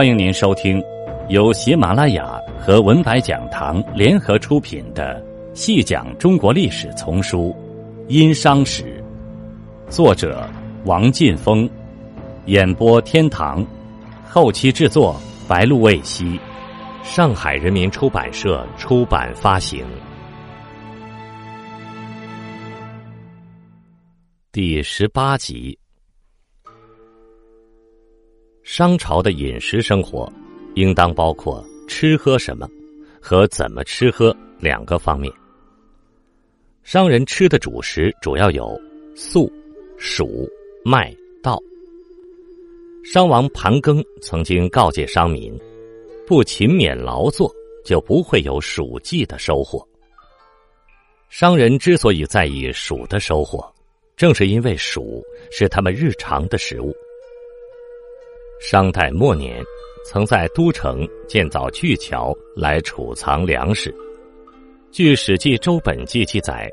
欢迎您收听由喜马拉雅和文白讲堂联合出品的《细讲中国历史丛书·殷商史》，作者王劲峰，演播天堂，后期制作白露未晞，上海人民出版社出版发行。第十八集。商朝的饮食生活，应当包括吃喝什么和怎么吃喝两个方面。商人吃的主食主要有粟、黍、麦、稻。商王盘庚曾经告诫商民，不勤勉劳作，就不会有黍稷的收获。商人之所以在意黍的收获，正是因为黍是他们日常的食物。商代末年，曾在都城建造巨桥来储藏粮食。据《史记·周本纪》记载，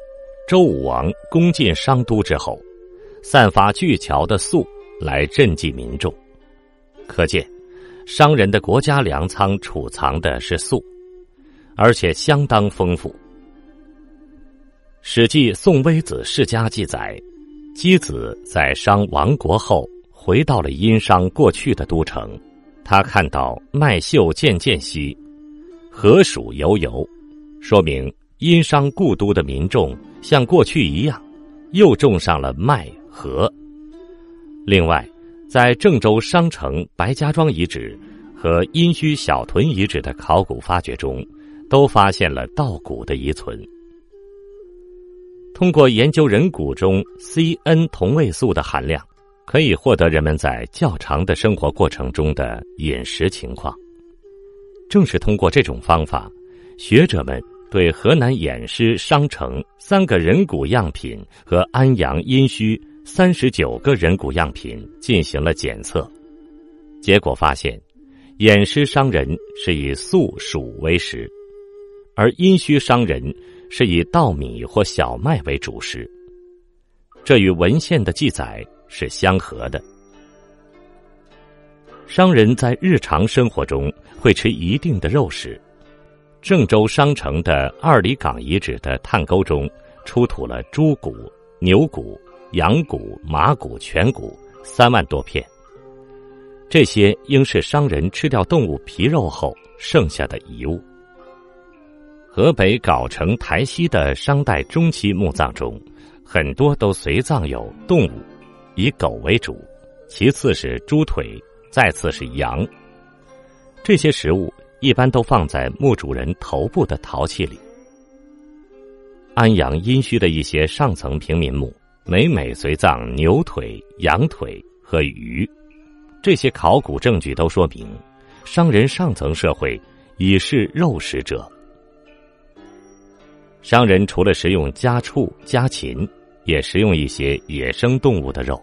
周武王攻进商都之后，散发巨桥的粟来赈济民众。可见，商人的国家粮仓储藏的是粟，而且相当丰富。《史记·宋微子世家》记载，箕子在商亡国后。回到了殷商过去的都城，他看到麦秀渐渐稀，禾黍油油，说明殷商故都的民众像过去一样，又种上了麦禾。另外，在郑州商城白家庄遗址和殷墟小屯遗址的考古发掘中，都发现了稻谷的遗存。通过研究人骨中 C-N 同位素的含量。可以获得人们在较长的生活过程中的饮食情况。正是通过这种方法，学者们对河南偃师商城三个人骨样品和安阳殷墟三十九个人骨样品进行了检测，结果发现，偃师商人是以粟黍为食，而殷墟商人是以稻米或小麦为主食。这与文献的记载。是相合的。商人在日常生活中会吃一定的肉食。郑州商城的二里岗遗址的探沟中出土了猪骨、牛骨、羊骨、马骨、全骨三万多片。这些应是商人吃掉动物皮肉后剩下的遗物。河北藁城台西的商代中期墓葬中，很多都随葬有动物。以狗为主，其次是猪腿，再次是羊。这些食物一般都放在墓主人头部的陶器里。安阳殷墟的一些上层平民墓，每每随葬牛腿、羊腿和鱼。这些考古证据都说明，商人上层社会已是肉食者。商人除了食用家畜、家禽。也食用一些野生动物的肉。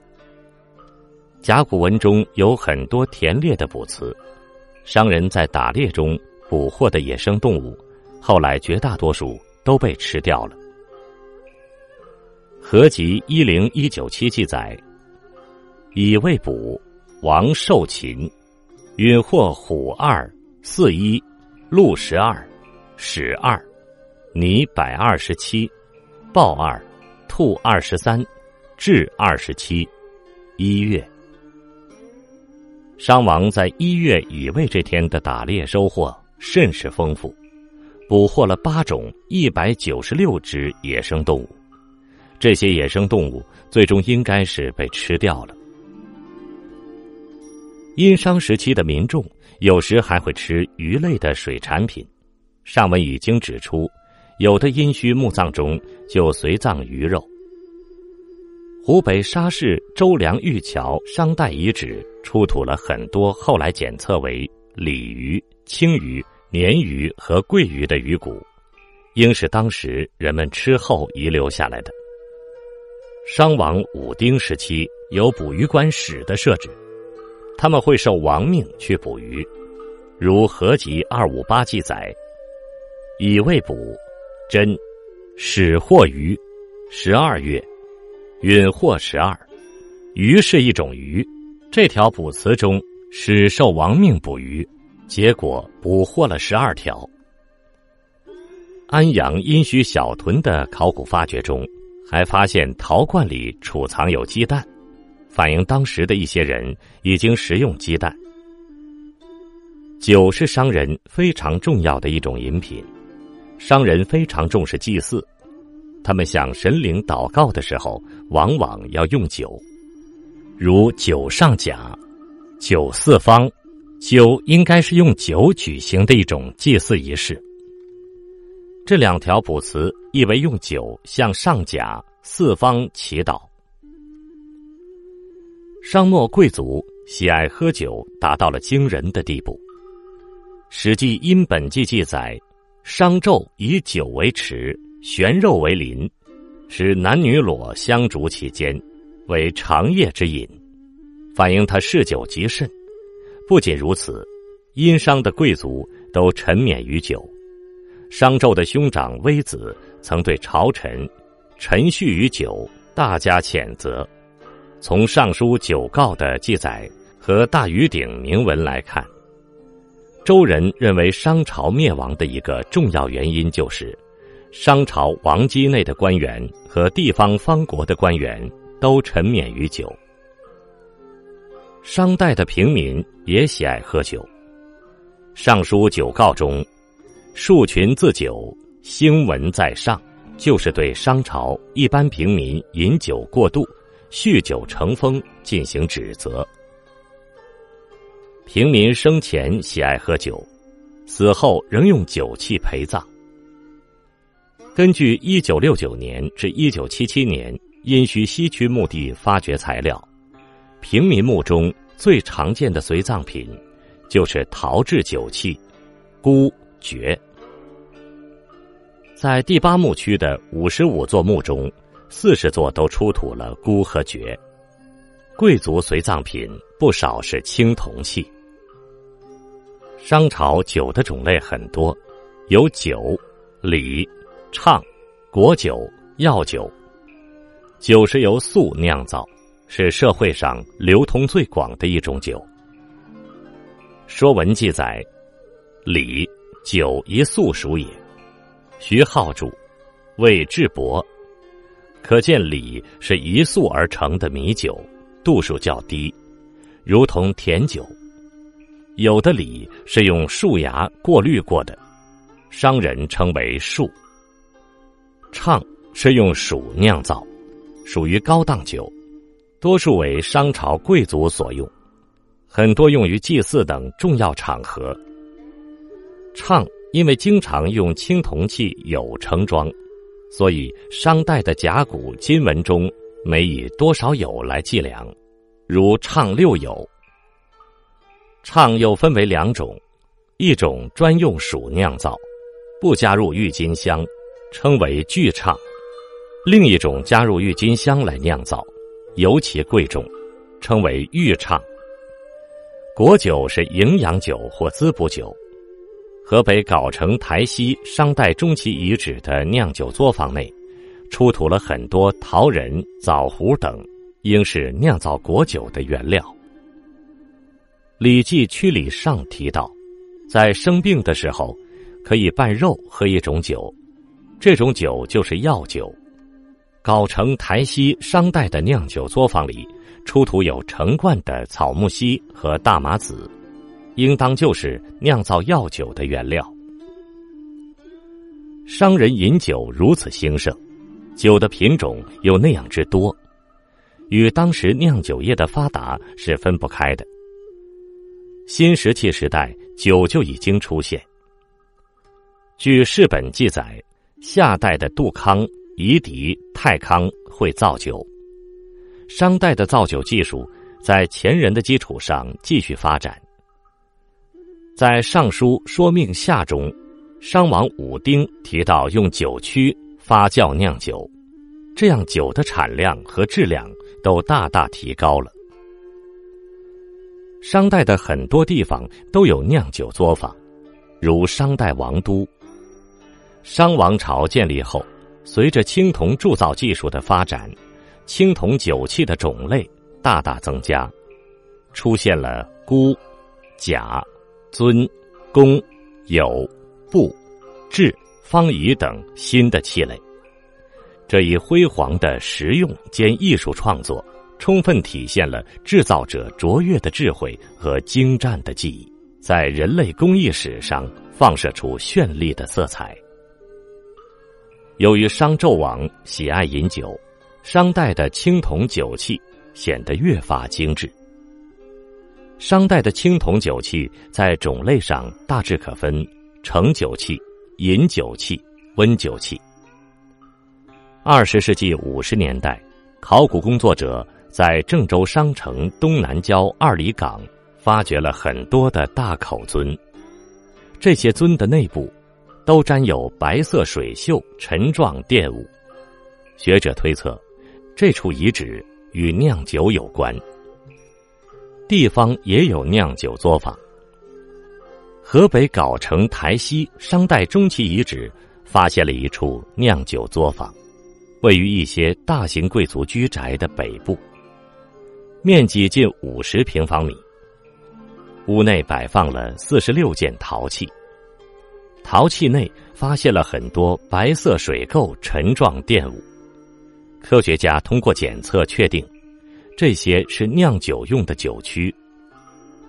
甲骨文中有很多田猎的卜辞，商人在打猎中捕获的野生动物，后来绝大多数都被吃掉了。合集一零一九七记载：以未卜，王受禽，允获虎二、四一、鹿十二、豕二、泥百二十七、豹二。兔二十三，雉二十七，一月。商王在一月乙未这天的打猎收获甚是丰富，捕获了八种一百九十六只野生动物。这些野生动物最终应该是被吃掉了。殷商时期的民众有时还会吃鱼类的水产品，上文已经指出。有的殷墟墓葬中就随葬鱼肉。湖北沙市周梁玉桥商代遗址出土了很多后来检测为鲤鱼、青鱼、鲶鱼和桂鱼的鱼骨，应是当时人们吃后遗留下来的。商王武丁时期有捕鱼官使的设置，他们会受王命去捕鱼，如合集二五八记载，以未捕。真，始获鱼，十二月，允获十二。鱼是一种鱼，这条卜辞中使兽亡命捕鱼，结果捕获了十二条。安阳殷墟小屯的考古发掘中，还发现陶罐里储藏有鸡蛋，反映当时的一些人已经食用鸡蛋。酒是商人非常重要的一种饮品，商人非常重视祭祀，他们向神灵祷告的时候，往往要用酒，如酒上甲、酒四方，酒应该是用酒举行的一种祭祀仪式。这两条卜辞意为用酒向上甲、四方祈祷。商末贵族喜爱喝酒，达到了惊人的地步。《史记·殷本纪》记载，商纣以酒为池，悬肉为邻，使男女裸相逐其间，为长夜之饮，反映他嗜酒极甚。不仅如此，殷商的贵族都沉湎于酒。商纣的兄长微子曾对朝臣沉酗于酒大加谴责。从《尚书酒告》的记载和大禹鼎铭文来看。周人认为商朝灭亡的一个重要原因就是，商朝王畿内的官员和地方方国的官员都沉湎于酒。商代的平民也喜爱喝酒，《尚书酒诰》中，“数群自酒，兴文在上”，就是对商朝一般平民饮酒过度、酗酒成风进行指责。平民生前喜爱喝酒，死后仍用酒器陪葬。根据一九六九年至一九七七年殷墟西区墓地发掘材料，平民墓中最常见的随葬品就是陶制酒器孤、爵。在第八墓区的五十五座墓中，四十座都出土了孤和爵。贵族随葬品不少是青铜器。商朝酒的种类很多，有酒、礼、唱、果酒、药酒。酒是由粟酿造，是社会上流通最广的一种酒。《说文》记载：“礼，酒一粟属也。”徐浩注：“谓质薄。”可见礼是一粟而成的米酒，度数较低，如同甜酒。有的礼是用树芽过滤过的，商人称为树。唱是用黍酿造，属于高档酒，多数为商朝贵族所用，很多用于祭祀等重要场合。唱因为经常用青铜器有盛装，所以商代的甲骨金文中没以多少有来计量，如唱六酉。唱又分为两种，一种专用黍酿造，不加入郁金香，称为巨唱；另一种加入郁金香来酿造，尤其贵重，称为玉唱。果酒是营养酒或滋补酒。河北藁城台西商代中期遗址的酿酒作坊内，出土了很多陶人、枣核等，应是酿造果酒的原料。《礼记·曲礼上》提到，在生病的时候，可以拌肉喝一种酒，这种酒就是药酒。藁城台西商代的酿酒作坊里出土有成罐的草木樨和大麻籽，应当就是酿造药酒的原料。商人饮酒如此兴盛，酒的品种又那样之多，与当时酿酒业的发达是分不开的。新石器时代，酒就已经出现。据世本记载，夏代的杜康、夷狄、太康会造酒，商代的造酒技术在前人的基础上继续发展。在《尚书说命下》中，商王武丁提到用酒曲发酵酿酒，这样酒的产量和质量都大大提高了。商代的很多地方都有酿酒作坊，如商代王都。商王朝建立后，随着青铜铸造技术的发展，青铜酒器的种类大大增加，出现了钴、钾、锭、汞、铀、钚、制、方乙等新的器类。这一辉煌的实用兼艺术创作，充分体现了制造者卓越的智慧和精湛的技艺，在人类工艺史上放射出绚丽的色彩。由于商纣王喜爱饮酒，商代的青铜酒器显得越发精致。商代的青铜酒器在种类上大致可分盛酒器、饮酒器、温酒器。二十世纪五十年代，考古工作者在郑州商城东南郊二里岗发掘了很多的大口尊，这些尊的内部都沾有白色水锈沉状垫物，学者推测，这处遗址与酿酒有关。地方也有酿酒作坊。河北藁城台西商代中期遗址发现了一处酿酒作坊，位于一些大型贵族居宅的北部，面积近五十平方米。屋内摆放了四十六件陶器，陶器内发现了很多白色水垢沉状垫物，科学家通过检测确定。这些是酿酒用的酒曲，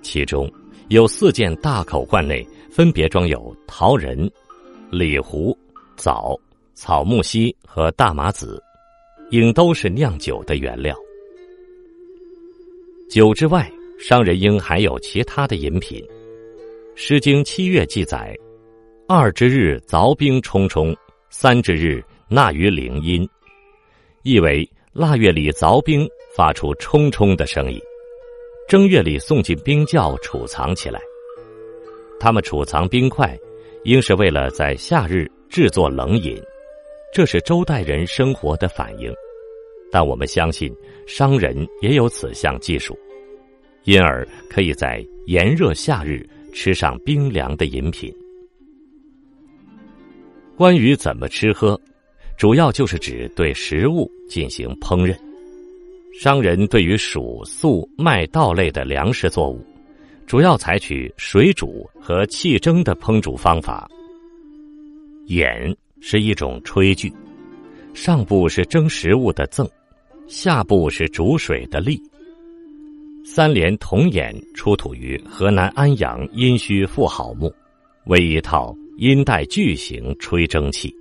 其中有四件大口罐，内分别装有桃仁、李胡、枣、草木樨和大麻籽，应都是酿酒的原料。酒之外，商人应还有其他的饮品。《诗经·七月》记载：“二之日凿冰冲冲，三之日纳于陵阴。”意为腊月里凿冰。发出冲冲的声音，正月里送进冰窖储藏起来。他们储藏冰块，应是为了在夏日制作冷饮，这是周代人生活的反应。但我们相信商人也有此项技术，因而可以在炎热夏日吃上冰凉的饮品。关于怎么吃喝，主要就是指对食物进行烹饪。商人对于薯、粟、麦、稻类的粮食作物，主要采取水煮和气蒸的烹煮方法。眼是一种炊具，上部是蒸食物的甑，下部是煮水的沥。三连铜眼出土于河南安阳殷墟妇好墓，为一套阴带巨型吹蒸器，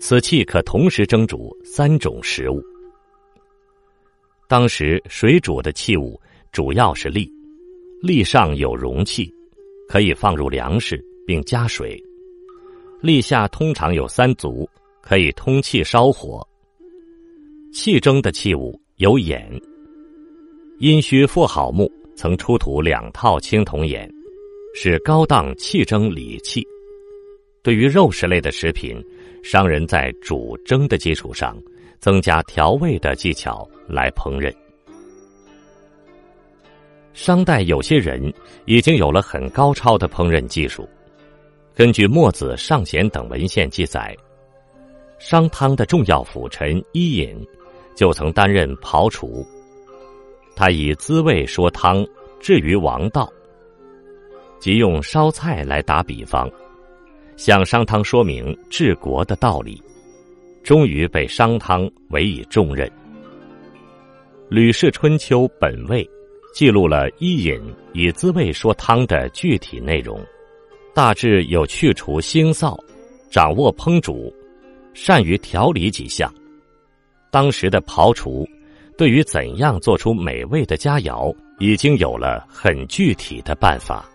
此器可同时蒸煮三种食物。当时水煮的器物主要是沥，沥上有容器，可以放入粮食并加水；沥下通常有三足，可以通气烧火。气蒸的器物有眼。殷墟妇好墓曾出土两套青铜眼，是高档气蒸礼器。对于肉食类的食品，商人在煮蒸的基础上。增加调味的技巧来烹饪。商代有些人已经有了很高超的烹饪技术。根据墨子、尚贤等文献记载，商汤的重要辅臣伊尹就曾担任庖厨。他以滋味说汤，至于王道，即用烧菜来打比方，向商汤说明治国的道理。终于被商汤委以重任。《吕氏春秋·本味》记录了伊尹以滋味说汤的具体内容，大致有去除腥臊、掌握烹煮、善于调理几项。当时的庖厨对于怎样做出美味的佳肴，已经有了很具体的办法。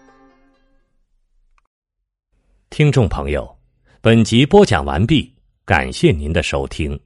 听众朋友，本集播讲完毕。感谢您的收听。